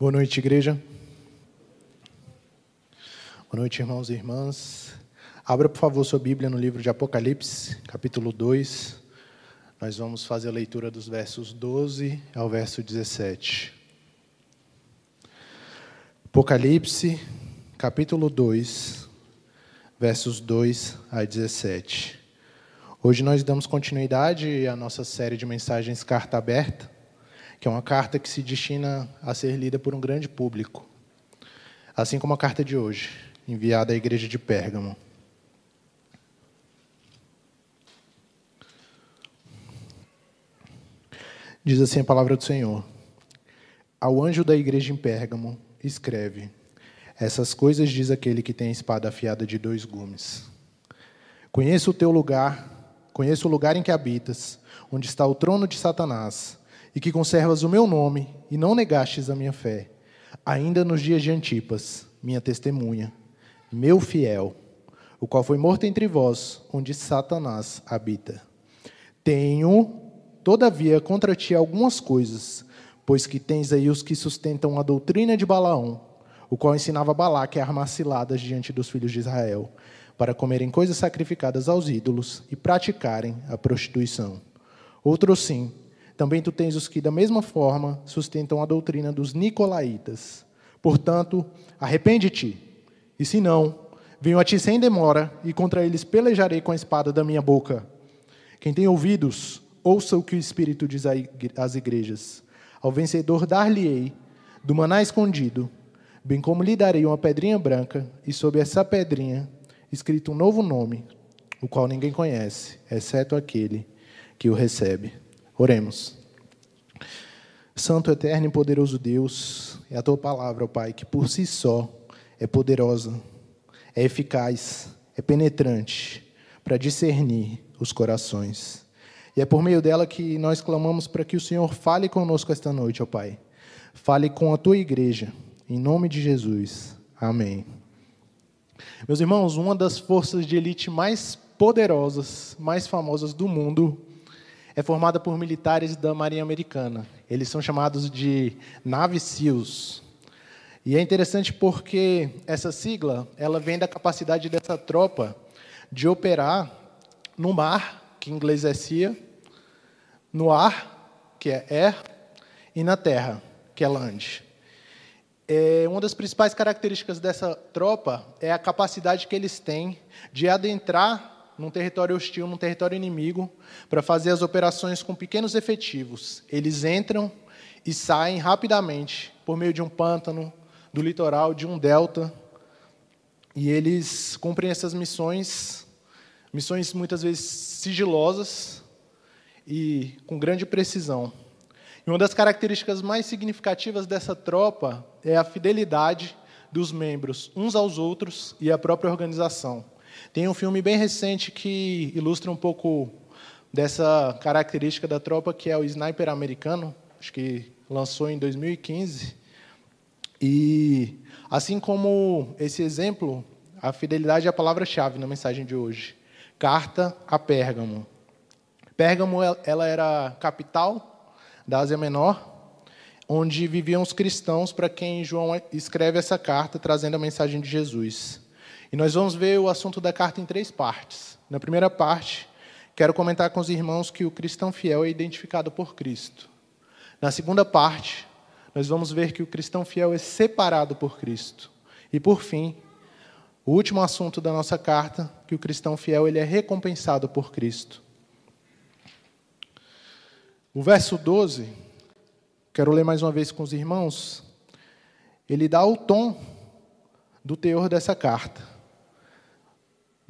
Boa noite, igreja. Boa noite, irmãos e irmãs. Abra, por favor, sua Bíblia no livro de Apocalipse, capítulo 2. Nós vamos fazer a leitura dos versos 12 ao verso 17. Apocalipse, capítulo 2, versos 2 a 17. Hoje nós damos continuidade à nossa série de mensagens Carta Aberta, que é uma carta que se destina a ser lida por um grande público, assim como a carta de hoje, enviada à igreja de Pérgamo. Diz assim a palavra do Senhor: Ao anjo da igreja em Pérgamo, escreve: Essas coisas diz aquele que tem a espada afiada de dois gumes. Conheço o teu lugar Conheço o lugar em que habitas, onde está o trono de Satanás, e que conservas o meu nome e não negastes a minha fé, ainda nos dias de Antipas, minha testemunha, meu fiel, o qual foi morto entre vós, onde Satanás habita. Tenho, todavia, contra ti algumas coisas, pois que tens aí os que sustentam a doutrina de Balaão, o qual ensinava Balaque a armar ciladas diante dos filhos de Israel, para comerem coisas sacrificadas aos ídolos e praticarem a prostituição. Outro sim, também tu tens os que, da mesma forma, sustentam a doutrina dos nicolaítas. Portanto, arrepende-te, e se não, venho a ti sem demora, e contra eles pelejarei com a espada da minha boca. Quem tem ouvidos, ouça o que o Espírito diz às igrejas. Ao vencedor dar-lhe-ei do maná escondido, bem como lhe darei uma pedrinha branca, e sob essa pedrinha escrito um novo nome, o qual ninguém conhece, exceto aquele que o recebe. Oremos. Santo, eterno e poderoso Deus, é a tua palavra, ó Pai, que por si só é poderosa, é eficaz, é penetrante para discernir os corações. E é por meio dela que nós clamamos para que o Senhor fale conosco esta noite, ó Pai. Fale com a tua igreja, em nome de Jesus. Amém. Meus irmãos, uma das forças de elite mais poderosas, mais famosas do mundo, é formada por militares da Marinha Americana. Eles são chamados de Navy SEALs. E é interessante porque essa sigla, ela vem da capacidade dessa tropa de operar no mar, que em inglês é SEA, no ar, que é air, e na terra, que é land. É, uma das principais características dessa tropa é a capacidade que eles têm de adentrar num território hostil, num território inimigo, para fazer as operações com pequenos efetivos. Eles entram e saem rapidamente por meio de um pântano, do litoral, de um delta, e eles cumprem essas missões, missões muitas vezes sigilosas e com grande precisão. E uma das características mais significativas dessa tropa é a fidelidade dos membros uns aos outros e à própria organização. Tem um filme bem recente que ilustra um pouco dessa característica da tropa, que é o Sniper Americano, acho que lançou em 2015. E assim como esse exemplo, a fidelidade é a palavra-chave na mensagem de hoje. Carta a Pérgamo. Pérgamo ela era capital da Ásia Menor, onde viviam os cristãos para quem João escreve essa carta trazendo a mensagem de Jesus. E nós vamos ver o assunto da carta em três partes. Na primeira parte, quero comentar com os irmãos que o cristão fiel é identificado por Cristo. Na segunda parte, nós vamos ver que o cristão fiel é separado por Cristo. E por fim, o último assunto da nossa carta, que o cristão fiel ele é recompensado por Cristo. O verso 12, quero ler mais uma vez com os irmãos, ele dá o tom do teor dessa carta.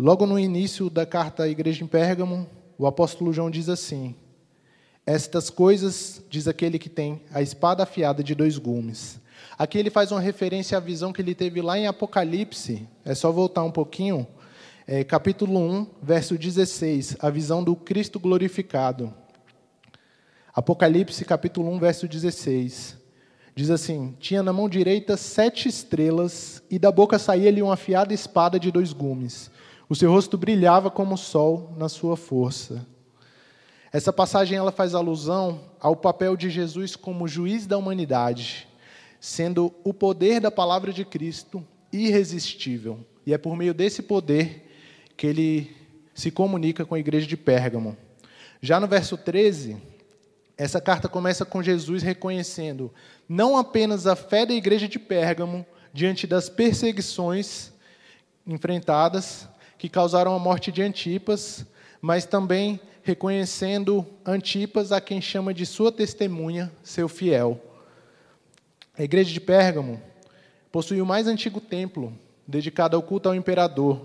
Logo no início da carta à igreja em Pérgamo, o apóstolo João diz assim: Estas coisas, diz aquele que tem a espada afiada de dois gumes. Aqui ele faz uma referência à visão que ele teve lá em Apocalipse, é só voltar um pouquinho, é, capítulo 1, verso 16, a visão do Cristo glorificado. Apocalipse capítulo 1, verso 16. Diz assim: Tinha na mão direita sete estrelas, e da boca saía-lhe uma afiada espada de dois gumes. O seu rosto brilhava como o sol na sua força. Essa passagem ela faz alusão ao papel de Jesus como juiz da humanidade. sendo o poder da palavra de Cristo irresistível. E é por meio desse poder que ele se comunica com a igreja de Pérgamo. Já no verso 13, essa carta começa com Jesus reconhecendo não apenas a fé da igreja de Pérgamo diante das perseguições enfrentadas que causaram a morte de Antipas, mas também reconhecendo Antipas a quem chama de sua testemunha, seu fiel. A igreja de Pérgamo possui o mais antigo templo dedicado ao culto ao imperador,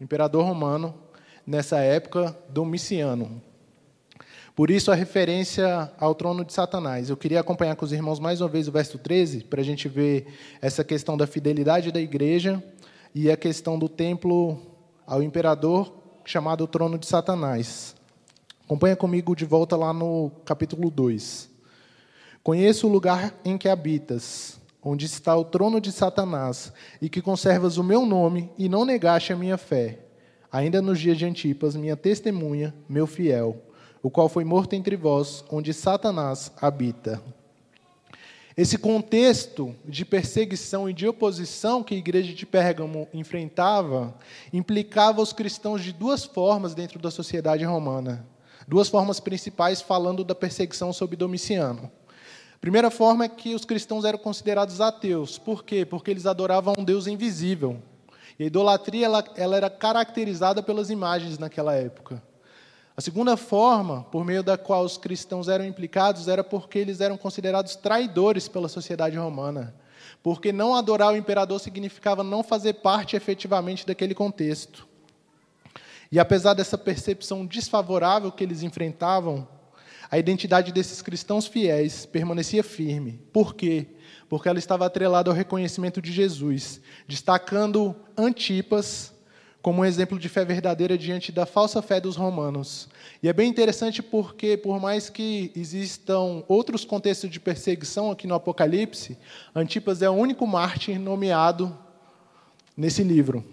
imperador romano, nessa época, Domiciano. Por isso a referência ao trono de Satanás. Eu queria acompanhar com os irmãos mais uma vez o verso 13, para a gente ver essa questão da fidelidade da igreja e a questão do templo ao imperador, chamado trono de Satanás. Acompanha comigo de volta lá no capítulo 2. Conheço o lugar em que habitas, onde está o trono de Satanás, e que conservas o meu nome e não negaste a minha fé, ainda nos dias de Antipas, minha testemunha, meu fiel, o qual foi morto entre vós, onde Satanás habita. Esse contexto de perseguição e de oposição que a igreja de Pérgamo enfrentava implicava os cristãos de duas formas dentro da sociedade romana. Duas formas principais falando da perseguição sob Domiciano. Primeira forma é que os cristãos eram considerados ateus. Por quê? Porque eles adoravam um Deus invisível. E a idolatria ela, ela era caracterizada pelas imagens naquela época. A segunda forma, por meio da qual os cristãos eram implicados, era porque eles eram considerados traidores pela sociedade romana. Porque não adorar o imperador significava não fazer parte efetivamente daquele contexto. E apesar dessa percepção desfavorável que eles enfrentavam, a identidade desses cristãos fiéis permanecia firme. Por quê? Porque ela estava atrelada ao reconhecimento de Jesus, destacando Antipas como um exemplo de fé verdadeira diante da falsa fé dos romanos. E é bem interessante porque, por mais que existam outros contextos de perseguição aqui no Apocalipse, Antipas é o único mártir nomeado nesse livro.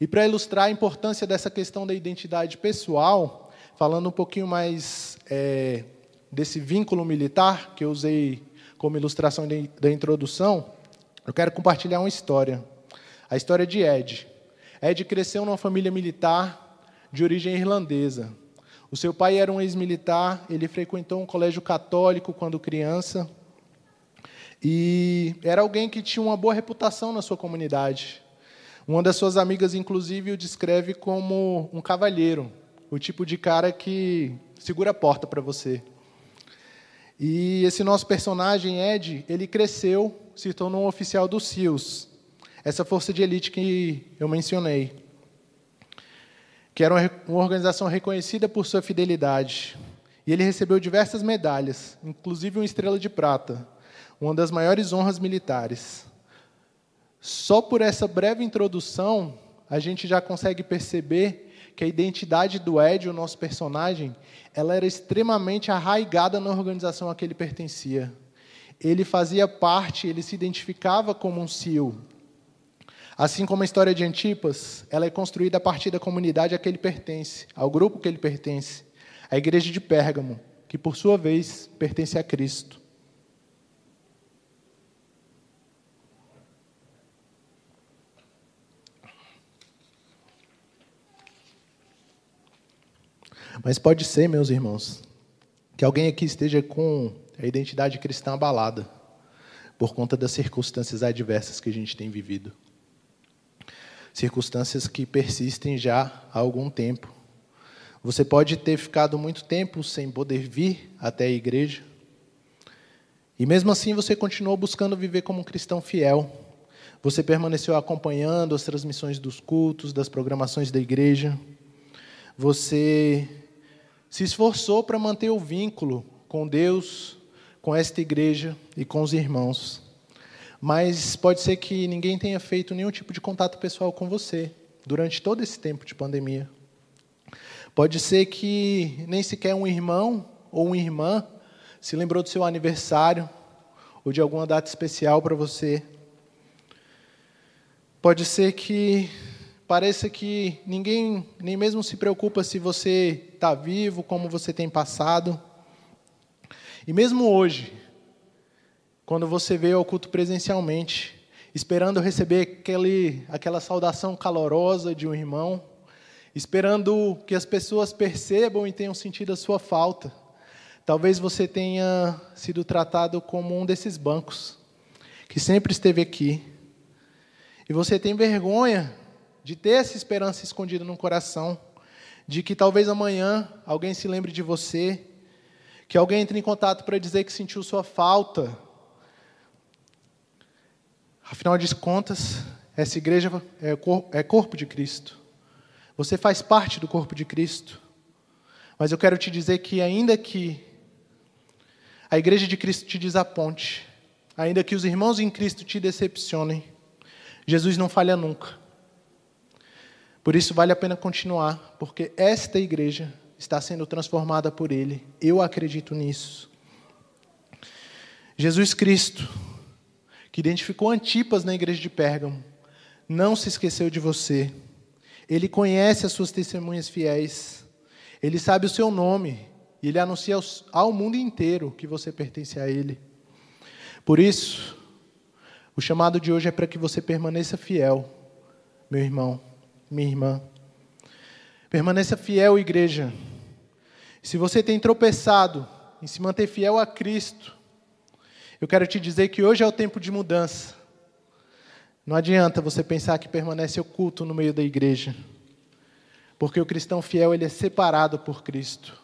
E para ilustrar a importância dessa questão da identidade pessoal, falando um pouquinho mais é, desse vínculo militar que eu usei como ilustração de, da introdução, eu quero compartilhar uma história. A história de Ed. Ed cresceu numa família militar de origem irlandesa. O seu pai era um ex-militar, ele frequentou um colégio católico quando criança. E era alguém que tinha uma boa reputação na sua comunidade. Uma das suas amigas, inclusive, o descreve como um cavalheiro, o tipo de cara que segura a porta para você. E esse nosso personagem, Ed, ele cresceu, se tornou um oficial do SEALs, essa força de elite que eu mencionei, que era uma organização reconhecida por sua fidelidade. E ele recebeu diversas medalhas, inclusive uma estrela de prata, uma das maiores honras militares. Só por essa breve introdução, a gente já consegue perceber que a identidade do Ed, o nosso personagem, ela era extremamente arraigada na organização a que ele pertencia. Ele fazia parte, ele se identificava como um SEAL. Assim como a história de Antipas, ela é construída a partir da comunidade a que ele pertence, ao grupo que ele pertence, a igreja de Pérgamo, que por sua vez pertence a Cristo. Mas pode ser, meus irmãos, que alguém aqui esteja com a identidade cristã abalada por conta das circunstâncias adversas que a gente tem vivido. Circunstâncias que persistem já há algum tempo. Você pode ter ficado muito tempo sem poder vir até a igreja. E mesmo assim você continuou buscando viver como um cristão fiel. Você permaneceu acompanhando as transmissões dos cultos, das programações da igreja. Você se esforçou para manter o vínculo com Deus, com esta igreja e com os irmãos. Mas pode ser que ninguém tenha feito nenhum tipo de contato pessoal com você durante todo esse tempo de pandemia. Pode ser que nem sequer um irmão ou uma irmã se lembrou do seu aniversário ou de alguma data especial para você. Pode ser que pareça que ninguém nem mesmo se preocupa se você está vivo, como você tem passado. E mesmo hoje, quando você veio ao culto presencialmente, esperando receber aquele, aquela saudação calorosa de um irmão, esperando que as pessoas percebam e tenham sentido a sua falta. Talvez você tenha sido tratado como um desses bancos, que sempre esteve aqui. E você tem vergonha de ter essa esperança escondida no coração, de que talvez amanhã alguém se lembre de você, que alguém entre em contato para dizer que sentiu sua falta. Afinal de contas, essa igreja é, é corpo de Cristo. Você faz parte do corpo de Cristo. Mas eu quero te dizer que, ainda que a igreja de Cristo te desaponte, ainda que os irmãos em Cristo te decepcionem, Jesus não falha nunca. Por isso vale a pena continuar, porque esta igreja está sendo transformada por Ele. Eu acredito nisso. Jesus Cristo, que identificou Antipas na igreja de Pérgamo, não se esqueceu de você. Ele conhece as suas testemunhas fiéis. Ele sabe o seu nome. E ele anuncia ao mundo inteiro que você pertence a Ele. Por isso, o chamado de hoje é para que você permaneça fiel, meu irmão, minha irmã. Permaneça fiel, igreja. Se você tem tropeçado em se manter fiel a Cristo, eu quero te dizer que hoje é o tempo de mudança. Não adianta você pensar que permanece oculto no meio da igreja, porque o cristão fiel ele é separado por Cristo.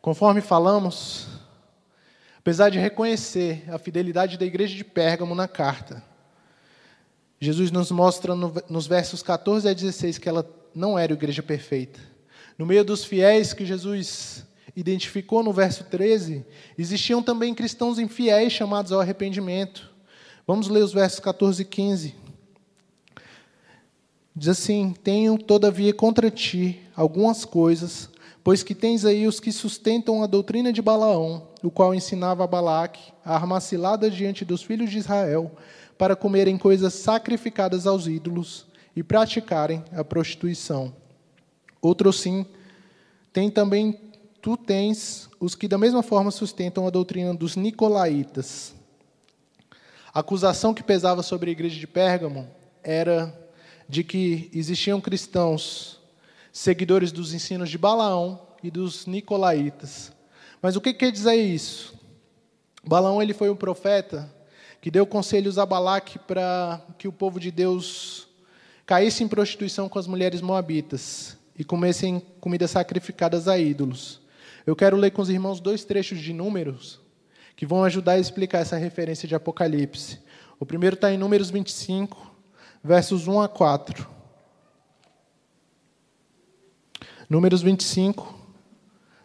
Conforme falamos, apesar de reconhecer a fidelidade da igreja de Pérgamo na carta, Jesus nos mostra no, nos versos 14 a 16 que ela não era a igreja perfeita. No meio dos fiéis que Jesus identificou no verso 13, existiam também cristãos infiéis chamados ao arrependimento. Vamos ler os versos 14 e 15. Diz assim: Tenho, todavia, contra ti algumas coisas Pois que tens aí os que sustentam a doutrina de Balaão, o qual ensinava a Balaque a armar ciladas diante dos filhos de Israel, para comerem coisas sacrificadas aos ídolos e praticarem a prostituição. Outro sim, tem também tu tens os que da mesma forma sustentam a doutrina dos nicolaítas. A acusação que pesava sobre a igreja de Pérgamo era de que existiam cristãos seguidores dos ensinos de Balaão e dos nicolaítas. Mas o que quer dizer isso? Balaão ele foi um profeta que deu conselhos a Balaque para que o povo de Deus caísse em prostituição com as mulheres moabitas e comessem comidas sacrificadas a ídolos. Eu quero ler com os irmãos dois trechos de Números que vão ajudar a explicar essa referência de Apocalipse. O primeiro está em Números 25, versos 1 a 4. Números 25,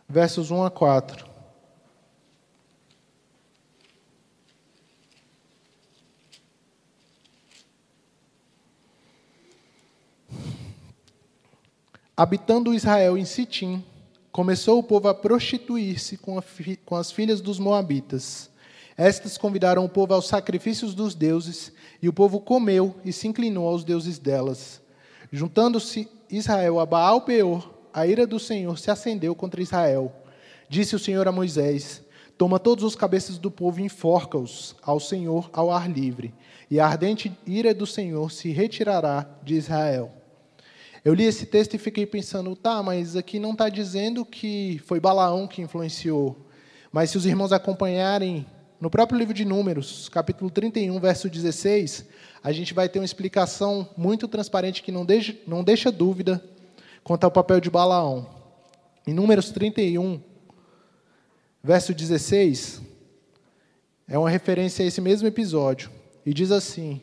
versos 1 a 4. Habitando Israel em Sitim, começou o povo a prostituir-se com, com, as filhas dos moabitas. Estas convidaram o povo aos sacrifícios dos deuses, e o povo comeu e se inclinou aos deuses delas. Juntando-se Israel a Baal Peor, a ira do Senhor se acendeu contra Israel. Disse o Senhor a Moisés: Toma todos os cabeças do povo e enforca-os ao Senhor ao ar livre, e a ardente ira do Senhor se retirará de Israel. Eu li esse texto e fiquei pensando, tá, mas aqui não está dizendo que foi Balaão que influenciou. Mas se os irmãos acompanharem no próprio livro de Números, capítulo 31, verso 16, a gente vai ter uma explicação muito transparente que não deixa, não deixa dúvida quanto ao papel de Balaão. Em Números 31, verso 16, é uma referência a esse mesmo episódio. E diz assim: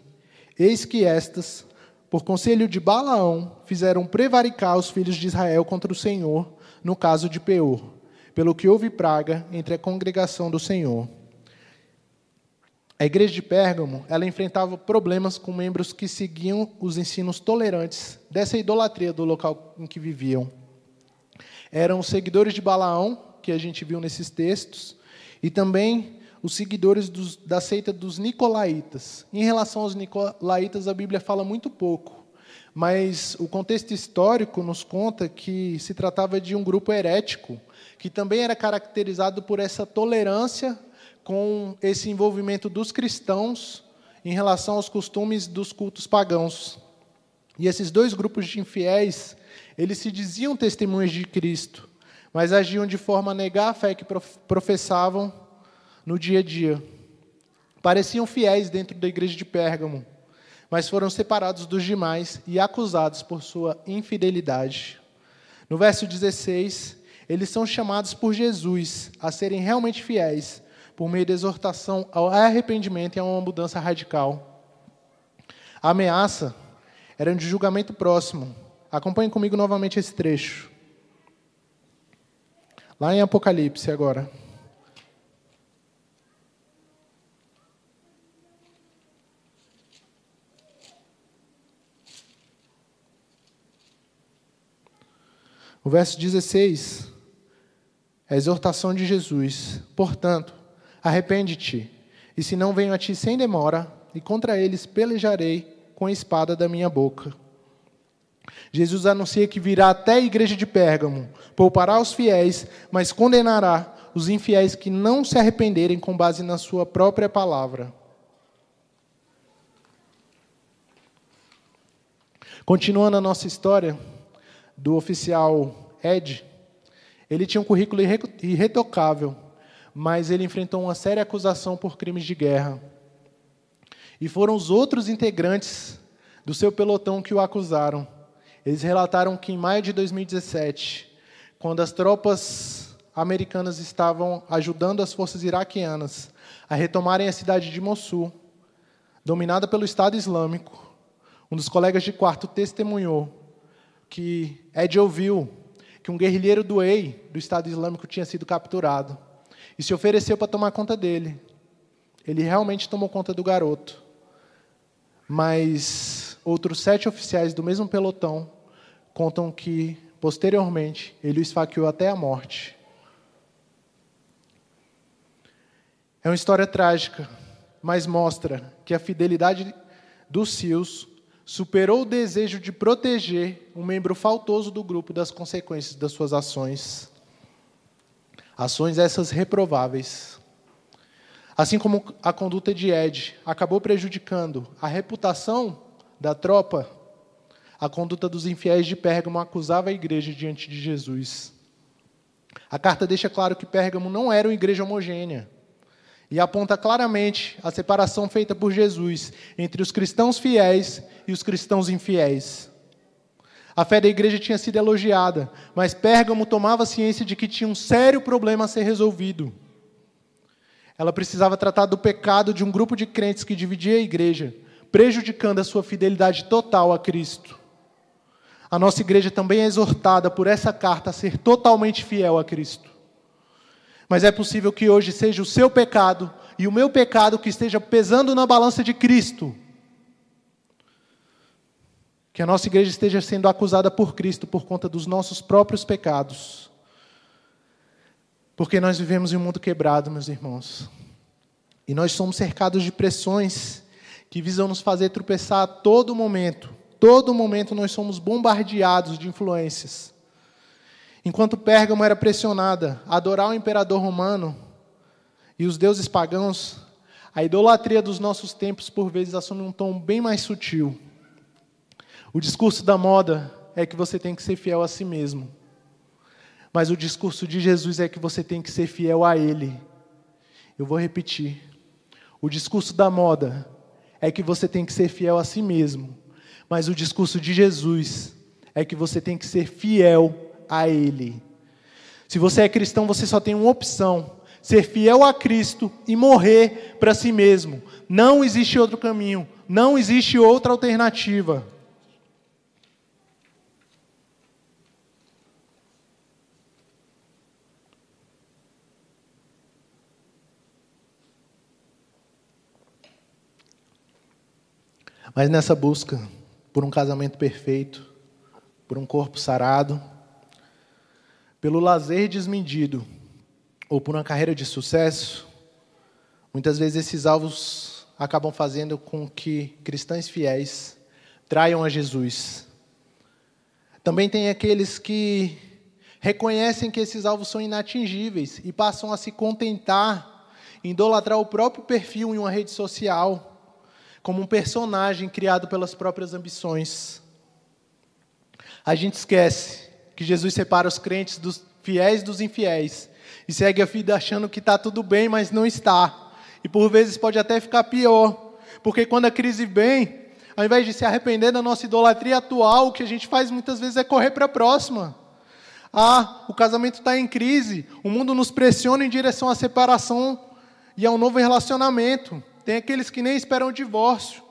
Eis que estas, por conselho de Balaão, fizeram prevaricar os filhos de Israel contra o Senhor, no caso de Peor, pelo que houve praga entre a congregação do Senhor. A igreja de Pérgamo, ela enfrentava problemas com membros que seguiam os ensinos tolerantes dessa idolatria do local em que viviam. Eram os seguidores de Balaão, que a gente viu nesses textos, e também os seguidores dos, da seita dos nicolaítas. Em relação aos nicolaítas, a Bíblia fala muito pouco, mas o contexto histórico nos conta que se tratava de um grupo herético, que também era caracterizado por essa tolerância com esse envolvimento dos cristãos em relação aos costumes dos cultos pagãos. E esses dois grupos de infiéis, eles se diziam testemunhas de Cristo, mas agiam de forma a negar a fé que professavam no dia a dia. Pareciam fiéis dentro da igreja de Pérgamo, mas foram separados dos demais e acusados por sua infidelidade. No verso 16, eles são chamados por Jesus a serem realmente fiéis, por meio da exortação ao arrependimento e a uma mudança radical. A ameaça era de julgamento próximo. Acompanhe comigo novamente esse trecho. Lá em Apocalipse agora. O verso 16 é a exortação de Jesus. Portanto, arrepende-te, e se não venho a ti sem demora, e contra eles pelejarei com a espada da minha boca. Jesus anuncia que virá até a igreja de Pérgamo, poupará os fiéis, mas condenará os infiéis que não se arrependerem com base na sua própria palavra. Continuando a nossa história, do oficial Ed, ele tinha um currículo irretocável, mas ele enfrentou uma séria acusação por crimes de guerra. E foram os outros integrantes do seu pelotão que o acusaram. Eles relataram que em maio de 2017, quando as tropas americanas estavam ajudando as forças iraquianas a retomarem a cidade de Mossul, dominada pelo Estado Islâmico, um dos colegas de quarto testemunhou que Ed ouviu que um guerrilheiro do EI, do Estado Islâmico, tinha sido capturado e se ofereceu para tomar conta dele. Ele realmente tomou conta do garoto. Mas outros sete oficiais do mesmo pelotão contam que, posteriormente, ele o esfaqueou até a morte. É uma história trágica, mas mostra que a fidelidade dos Seals superou o desejo de proteger um membro faltoso do grupo das consequências das suas ações. Ações essas reprováveis. Assim como a conduta de Ed acabou prejudicando a reputação da tropa, a conduta dos infiéis de Pérgamo acusava a igreja diante de Jesus. A carta deixa claro que Pérgamo não era uma igreja homogênea e aponta claramente a separação feita por Jesus entre os cristãos fiéis e os cristãos infiéis. A fé da igreja tinha sido elogiada, mas Pérgamo tomava ciência de que tinha um sério problema a ser resolvido. Ela precisava tratar do pecado de um grupo de crentes que dividia a igreja, prejudicando a sua fidelidade total a Cristo. A nossa igreja também é exortada por essa carta a ser totalmente fiel a Cristo. Mas é possível que hoje seja o seu pecado e o meu pecado que esteja pesando na balança de Cristo. Que a nossa igreja esteja sendo acusada por Cristo por conta dos nossos próprios pecados. Porque nós vivemos em um mundo quebrado, meus irmãos. E nós somos cercados de pressões que visam nos fazer tropeçar a todo momento. Todo momento nós somos bombardeados de influências. Enquanto Pérgamo era pressionada a adorar o imperador romano e os deuses pagãos, a idolatria dos nossos tempos, por vezes, assume um tom bem mais sutil. O discurso da moda é que você tem que ser fiel a si mesmo. Mas o discurso de Jesus é que você tem que ser fiel a Ele. Eu vou repetir. O discurso da moda é que você tem que ser fiel a si mesmo. Mas o discurso de Jesus é que você tem que ser fiel a Ele. Se você é cristão, você só tem uma opção: ser fiel a Cristo e morrer para si mesmo. Não existe outro caminho, não existe outra alternativa. Mas nessa busca por um casamento perfeito, por um corpo sarado, pelo lazer desmedido ou por uma carreira de sucesso, muitas vezes esses alvos acabam fazendo com que cristãos fiéis traiam a Jesus. Também tem aqueles que reconhecem que esses alvos são inatingíveis e passam a se contentar idolatrar o próprio perfil em uma rede social, como um personagem criado pelas próprias ambições. A gente esquece que Jesus separa os crentes dos fiéis dos infiéis e segue a vida achando que está tudo bem, mas não está. E por vezes pode até ficar pior, porque quando a crise vem, ao invés de se arrepender da nossa idolatria atual, o que a gente faz muitas vezes é correr para a próxima. Ah, o casamento está em crise, o mundo nos pressiona em direção à separação e ao novo relacionamento. Tem aqueles que nem esperam o divórcio.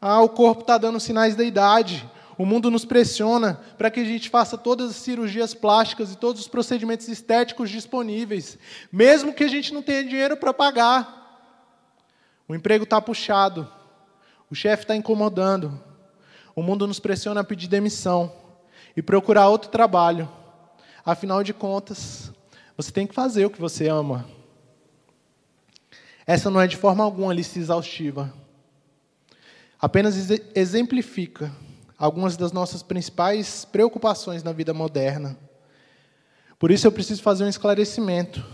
Ah, o corpo está dando sinais da idade. O mundo nos pressiona para que a gente faça todas as cirurgias plásticas e todos os procedimentos estéticos disponíveis, mesmo que a gente não tenha dinheiro para pagar. O emprego está puxado, o chefe está incomodando, o mundo nos pressiona a pedir demissão e procurar outro trabalho. Afinal de contas, você tem que fazer o que você ama. Essa não é de forma alguma lista exaustiva. Apenas exemplifica algumas das nossas principais preocupações na vida moderna. Por isso eu preciso fazer um esclarecimento.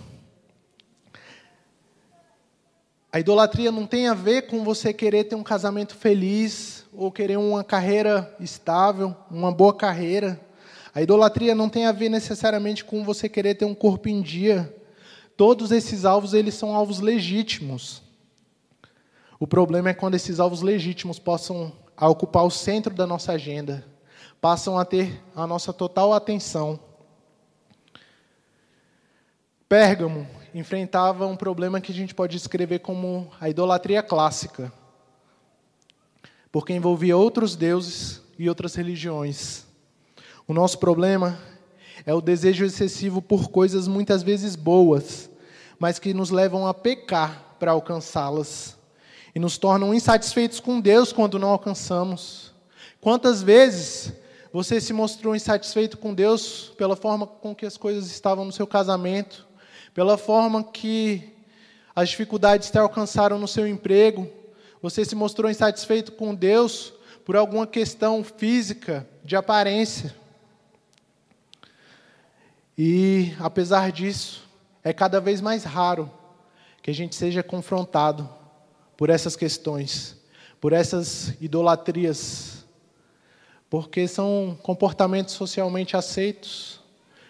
A idolatria não tem a ver com você querer ter um casamento feliz ou querer uma carreira estável, uma boa carreira. A idolatria não tem a ver necessariamente com você querer ter um corpo em dia. Todos esses alvos eles são alvos legítimos. O problema é quando esses alvos legítimos possam a ocupar o centro da nossa agenda, passam a ter a nossa total atenção. Pérgamo enfrentava um problema que a gente pode descrever como a idolatria clássica, porque envolvia outros deuses e outras religiões. O nosso problema é o desejo excessivo por coisas muitas vezes boas, mas que nos levam a pecar para alcançá-las e nos tornam insatisfeitos com Deus quando não alcançamos. Quantas vezes você se mostrou insatisfeito com Deus pela forma com que as coisas estavam no seu casamento, pela forma que as dificuldades te alcançaram no seu emprego? Você se mostrou insatisfeito com Deus por alguma questão física, de aparência? E, apesar disso, é cada vez mais raro que a gente seja confrontado por essas questões, por essas idolatrias, porque são comportamentos socialmente aceitos,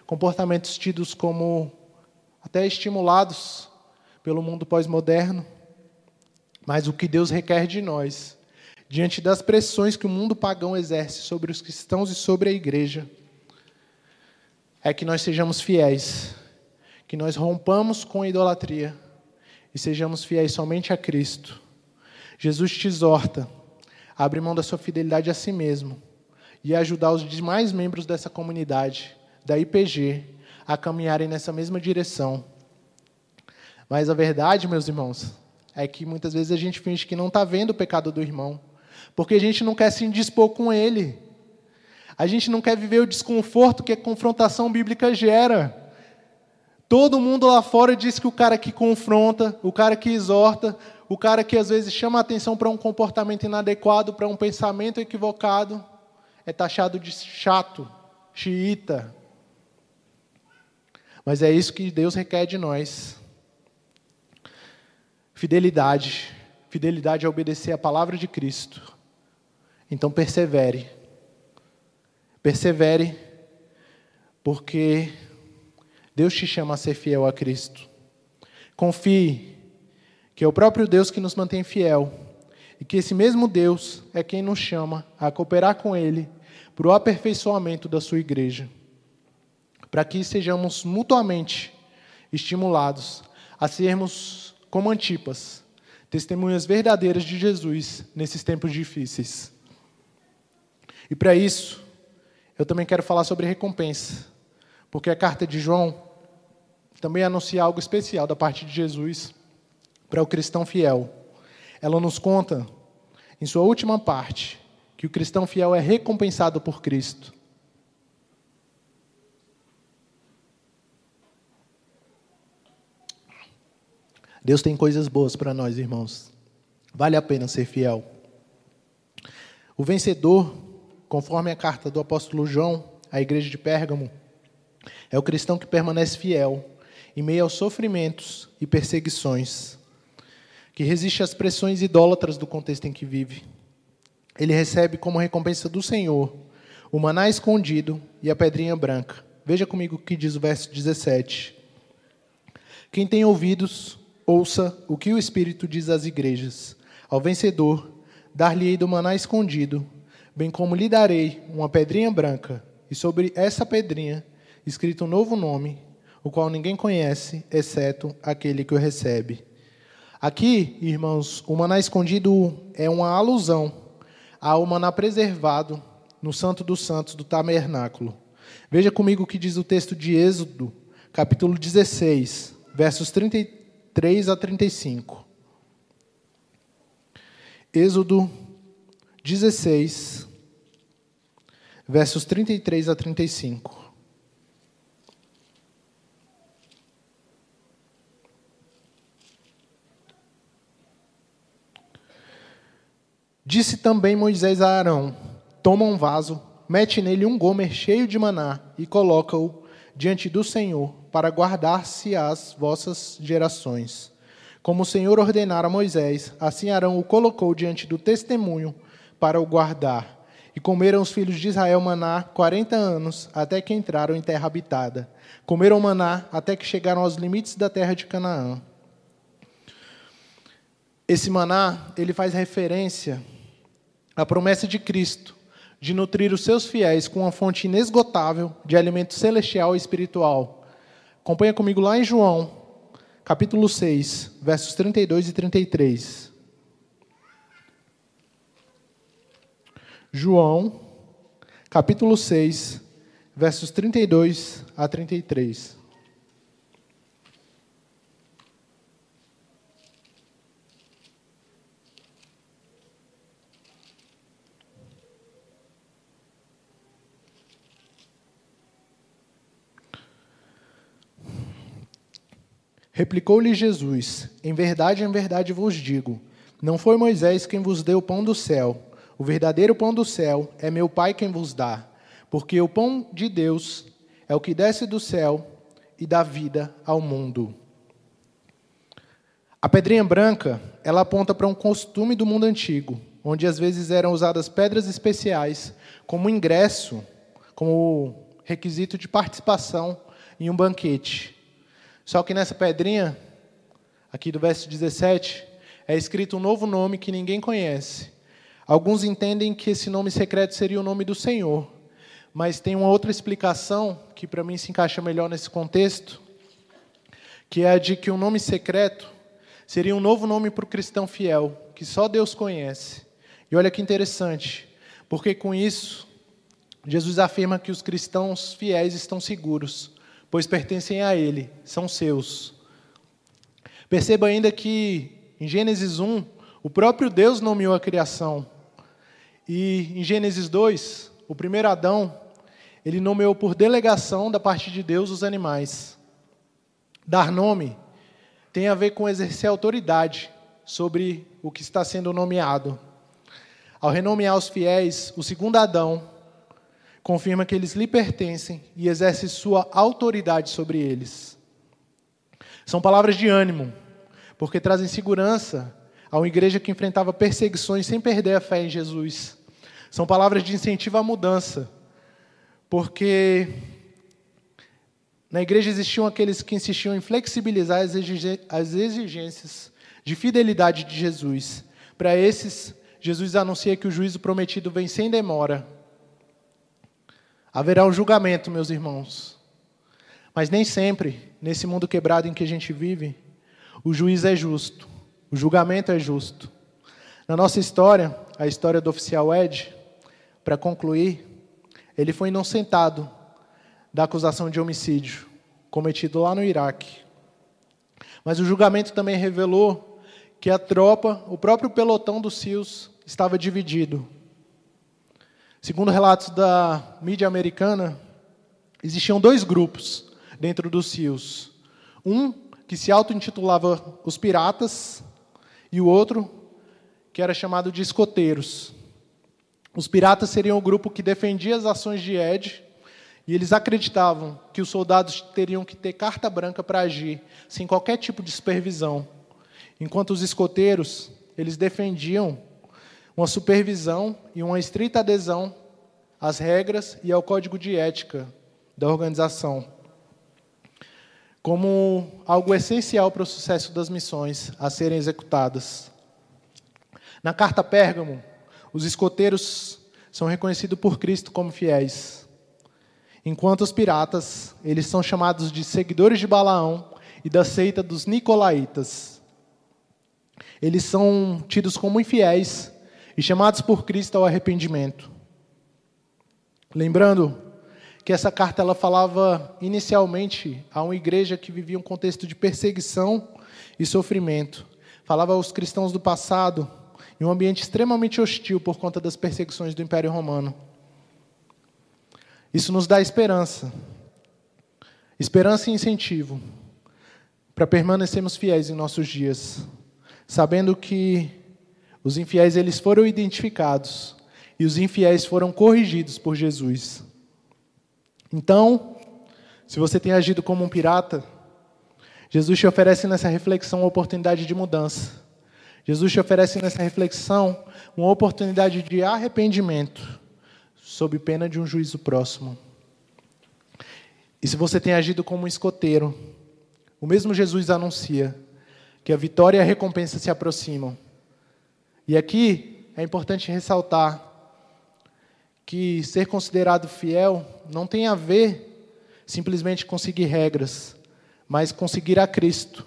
comportamentos tidos como até estimulados pelo mundo pós-moderno. Mas o que Deus requer de nós, diante das pressões que o mundo pagão exerce sobre os cristãos e sobre a igreja, é que nós sejamos fiéis, que nós rompamos com a idolatria e sejamos fiéis somente a Cristo. Jesus te exorta a abrir mão da sua fidelidade a si mesmo e ajudar os demais membros dessa comunidade, da IPG, a caminharem nessa mesma direção. Mas a verdade, meus irmãos, é que muitas vezes a gente finge que não está vendo o pecado do irmão, porque a gente não quer se indispor com ele. A gente não quer viver o desconforto que a confrontação bíblica gera. Todo mundo lá fora diz que o cara que confronta, o cara que exorta, o cara que às vezes chama atenção para um comportamento inadequado, para um pensamento equivocado, é taxado de chato, xiita. Mas é isso que Deus requer de nós. Fidelidade. Fidelidade é obedecer a palavra de Cristo. Então persevere. Persevere, porque Deus te chama a ser fiel a Cristo. Confie que é o próprio Deus que nos mantém fiel e que esse mesmo Deus é quem nos chama a cooperar com Ele para o aperfeiçoamento da sua igreja, para que sejamos mutuamente estimulados a sermos como Antipas, testemunhas verdadeiras de Jesus nesses tempos difíceis. E para isso, eu também quero falar sobre recompensa, porque a carta de João também anuncia algo especial da parte de Jesus para o cristão fiel. Ela nos conta, em sua última parte, que o cristão fiel é recompensado por Cristo. Deus tem coisas boas para nós, irmãos. Vale a pena ser fiel. O vencedor, conforme a carta do apóstolo João à igreja de Pérgamo, é o cristão que permanece fiel em meio aos sofrimentos e perseguições, que resiste às pressões idólatras do contexto em que vive. Ele recebe como recompensa do Senhor o maná escondido e a pedrinha branca. Veja comigo o que diz o verso 17. Quem tem ouvidos, ouça o que o Espírito diz às igrejas. Ao vencedor, dar-lhe-ei do maná escondido, bem como lhe darei uma pedrinha branca, e sobre essa pedrinha escrito um novo nome, o qual ninguém conhece, exceto aquele que o recebe. Aqui, irmãos, o maná escondido é uma alusão ao maná preservado no Santo dos Santos do tabernáculo. Veja comigo o que diz o texto de Êxodo, capítulo 16, versos 33 a 35. Êxodo 16, versos 33 a 35. Disse também Moisés a Arão: Toma um vaso, mete nele um gomer cheio de maná e coloca-o diante do Senhor, para guardar-se as vossas gerações. Como o Senhor ordenara a Moisés, assim Arão o colocou diante do testemunho para o guardar. E comeram os filhos de Israel maná quarenta anos, até que entraram em terra habitada. Comeram maná até que chegaram aos limites da terra de Canaã. Esse maná, ele faz referência a promessa de Cristo de nutrir os seus fiéis com uma fonte inesgotável de alimento celestial e espiritual. Acompanha comigo lá em João, capítulo 6, versos 32 e 33. João, capítulo 6, versos 32 a 33. Replicou-lhe Jesus: Em verdade, em verdade vos digo: não foi Moisés quem vos deu o pão do céu. O verdadeiro pão do céu é meu Pai quem vos dá. Porque o pão de Deus é o que desce do céu e dá vida ao mundo. A pedrinha branca, ela aponta para um costume do mundo antigo, onde às vezes eram usadas pedras especiais como ingresso, como requisito de participação em um banquete. Só que nessa pedrinha, aqui do verso 17, é escrito um novo nome que ninguém conhece. Alguns entendem que esse nome secreto seria o nome do Senhor, mas tem uma outra explicação que para mim se encaixa melhor nesse contexto, que é a de que o um nome secreto seria um novo nome para o cristão fiel, que só Deus conhece. E olha que interessante, porque com isso, Jesus afirma que os cristãos fiéis estão seguros, pois pertencem a Ele, são seus. Perceba ainda que em Gênesis 1, o próprio Deus nomeou a criação. E em Gênesis 2, o primeiro Adão, ele nomeou por delegação da parte de Deus os animais. Dar nome tem a ver com exercer autoridade sobre o que está sendo nomeado. Ao renomear os fiéis, o segundo Adão confirma que eles lhe pertencem e exerce sua autoridade sobre eles. São palavras de ânimo, porque trazem segurança a uma igreja que enfrentava perseguições sem perder a fé em Jesus. São palavras de incentivo à mudança, porque na igreja existiam aqueles que insistiam em flexibilizar as exigências de fidelidade de Jesus. Para esses, Jesus anuncia que o juízo prometido vem sem demora Haverá um julgamento, meus irmãos. Mas nem sempre, nesse mundo quebrado em que a gente vive, o juiz é justo, o julgamento é justo. Na nossa história, a história do oficial Ed, para concluir, ele foi inocentado da acusação de homicídio cometido lá no Iraque. Mas o julgamento também revelou que a tropa, o próprio pelotão dos CIOs, estava dividido. Segundo relatos da mídia americana, existiam dois grupos dentro dos SEALs. Um que se auto-intitulava os piratas e o outro que era chamado de escoteiros. Os piratas seriam o grupo que defendia as ações de Ed E eles acreditavam que os soldados teriam que ter carta branca para agir, sem qualquer tipo de supervisão. Enquanto os escoteiros, eles defendiam uma supervisão e uma estrita adesão às regras e ao código de ética da organização, como algo essencial para o sucesso das missões a serem executadas. Na carta Pérgamo, os escoteiros são reconhecidos por Cristo como fiéis, enquanto os piratas, eles são chamados de seguidores de Balaão e da seita dos nicolaítas. Eles são tidos como infiéis e chamados por Cristo ao arrependimento. Lembrando que essa carta ela falava inicialmente a uma igreja que vivia um contexto de perseguição e sofrimento. Falava aos cristãos do passado em um ambiente extremamente hostil por conta das perseguições do Império Romano. Isso nos dá esperança. Esperança e incentivo para permanecermos fiéis em nossos dias, sabendo que os infiéis eles foram identificados e os infiéis foram corrigidos por Jesus. Então, se você tem agido como um pirata, Jesus te oferece nessa reflexão uma oportunidade de mudança. Jesus te oferece nessa reflexão uma oportunidade de arrependimento, sob pena de um juízo próximo. E se você tem agido como um escoteiro, o mesmo Jesus anuncia que a vitória e a recompensa se aproximam. E aqui é importante ressaltar que ser considerado fiel não tem a ver simplesmente com seguir regras, mas com seguir a Cristo,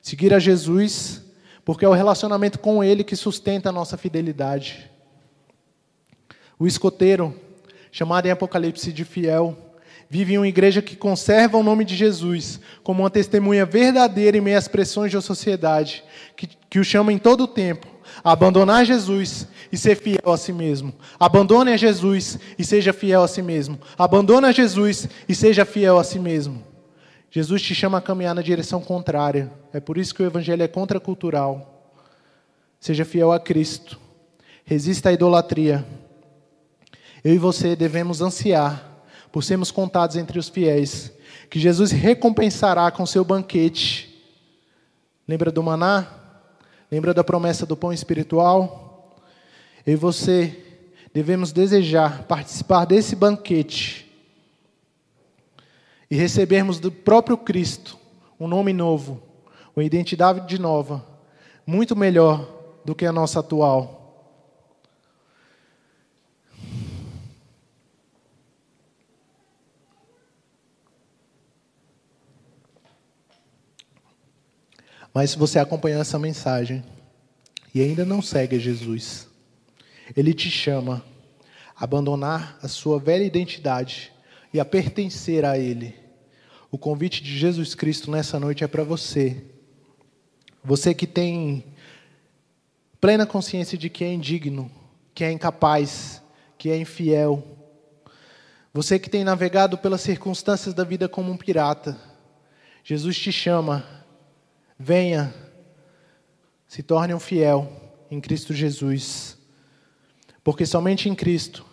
seguir a Jesus, porque é o relacionamento com Ele que sustenta a nossa fidelidade. O escoteiro, chamado em Apocalipse de fiel, vive em uma igreja que conserva o nome de Jesus como uma testemunha verdadeira em meio às pressões da sociedade, que, que o chama em todo o tempo abandonar Jesus e ser fiel a si mesmo. Abandone a Jesus e seja fiel a si mesmo. Abandone a Jesus e seja fiel a si mesmo. Jesus te chama a caminhar na direção contrária. É por isso que o evangelho é contracultural. Seja fiel a Cristo. Resista à idolatria. Eu e você devemos ansiar por sermos contados entre os fiéis, que Jesus recompensará com seu banquete. Lembra do maná? Lembra da promessa do pão espiritual? Eu e você devemos desejar participar desse banquete e recebermos do próprio Cristo um nome novo, uma identidade nova, muito melhor do que a nossa atual. Mas se você acompanhou essa mensagem e ainda não segue Jesus, ele te chama a abandonar a sua velha identidade e a pertencer a Ele. O convite de Jesus Cristo nessa noite é para você. Você que tem plena consciência de que é indigno, que é incapaz, que é infiel. Você que tem navegado pelas circunstâncias da vida como um pirata. Jesus te chama Venha, se torne um fiel em Cristo Jesus, porque somente em Cristo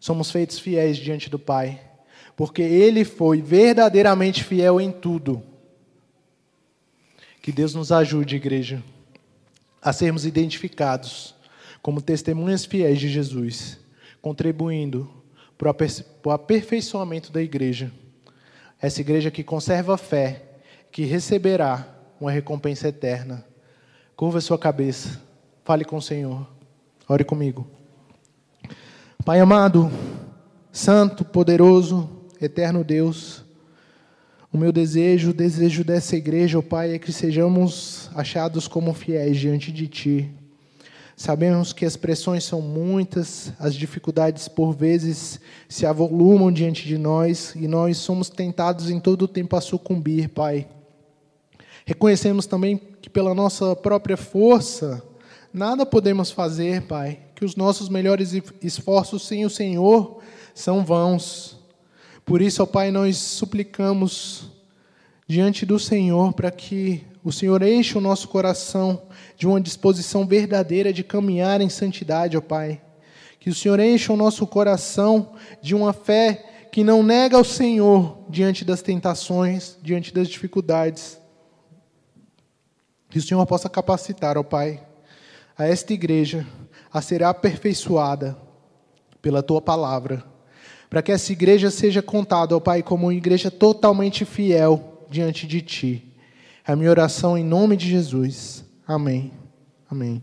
somos feitos fiéis diante do Pai, porque Ele foi verdadeiramente fiel em tudo. Que Deus nos ajude, igreja, a sermos identificados como testemunhas fiéis de Jesus, contribuindo para o aperfeiçoamento da igreja. Essa igreja que conserva a fé, que receberá uma recompensa eterna. Curva sua cabeça, fale com o Senhor, ore comigo. Pai amado, Santo, poderoso, eterno Deus, o meu desejo, o desejo dessa igreja, ó Pai, é que sejamos achados como fiéis diante de Ti. Sabemos que as pressões são muitas, as dificuldades por vezes se avolumam diante de nós e nós somos tentados em todo o tempo a sucumbir, Pai. Reconhecemos também que pela nossa própria força, nada podemos fazer, Pai, que os nossos melhores esforços sem o Senhor são vãos. Por isso, ó Pai, nós suplicamos diante do Senhor para que o Senhor enche o nosso coração de uma disposição verdadeira de caminhar em santidade, ó Pai. Que o Senhor enche o nosso coração de uma fé que não nega o Senhor diante das tentações, diante das dificuldades. Que o Senhor possa capacitar, ó Pai, a esta igreja a ser aperfeiçoada pela tua palavra, para que essa igreja seja contada, ó Pai, como uma igreja totalmente fiel diante de ti. É a minha oração em nome de Jesus. Amém. Amém.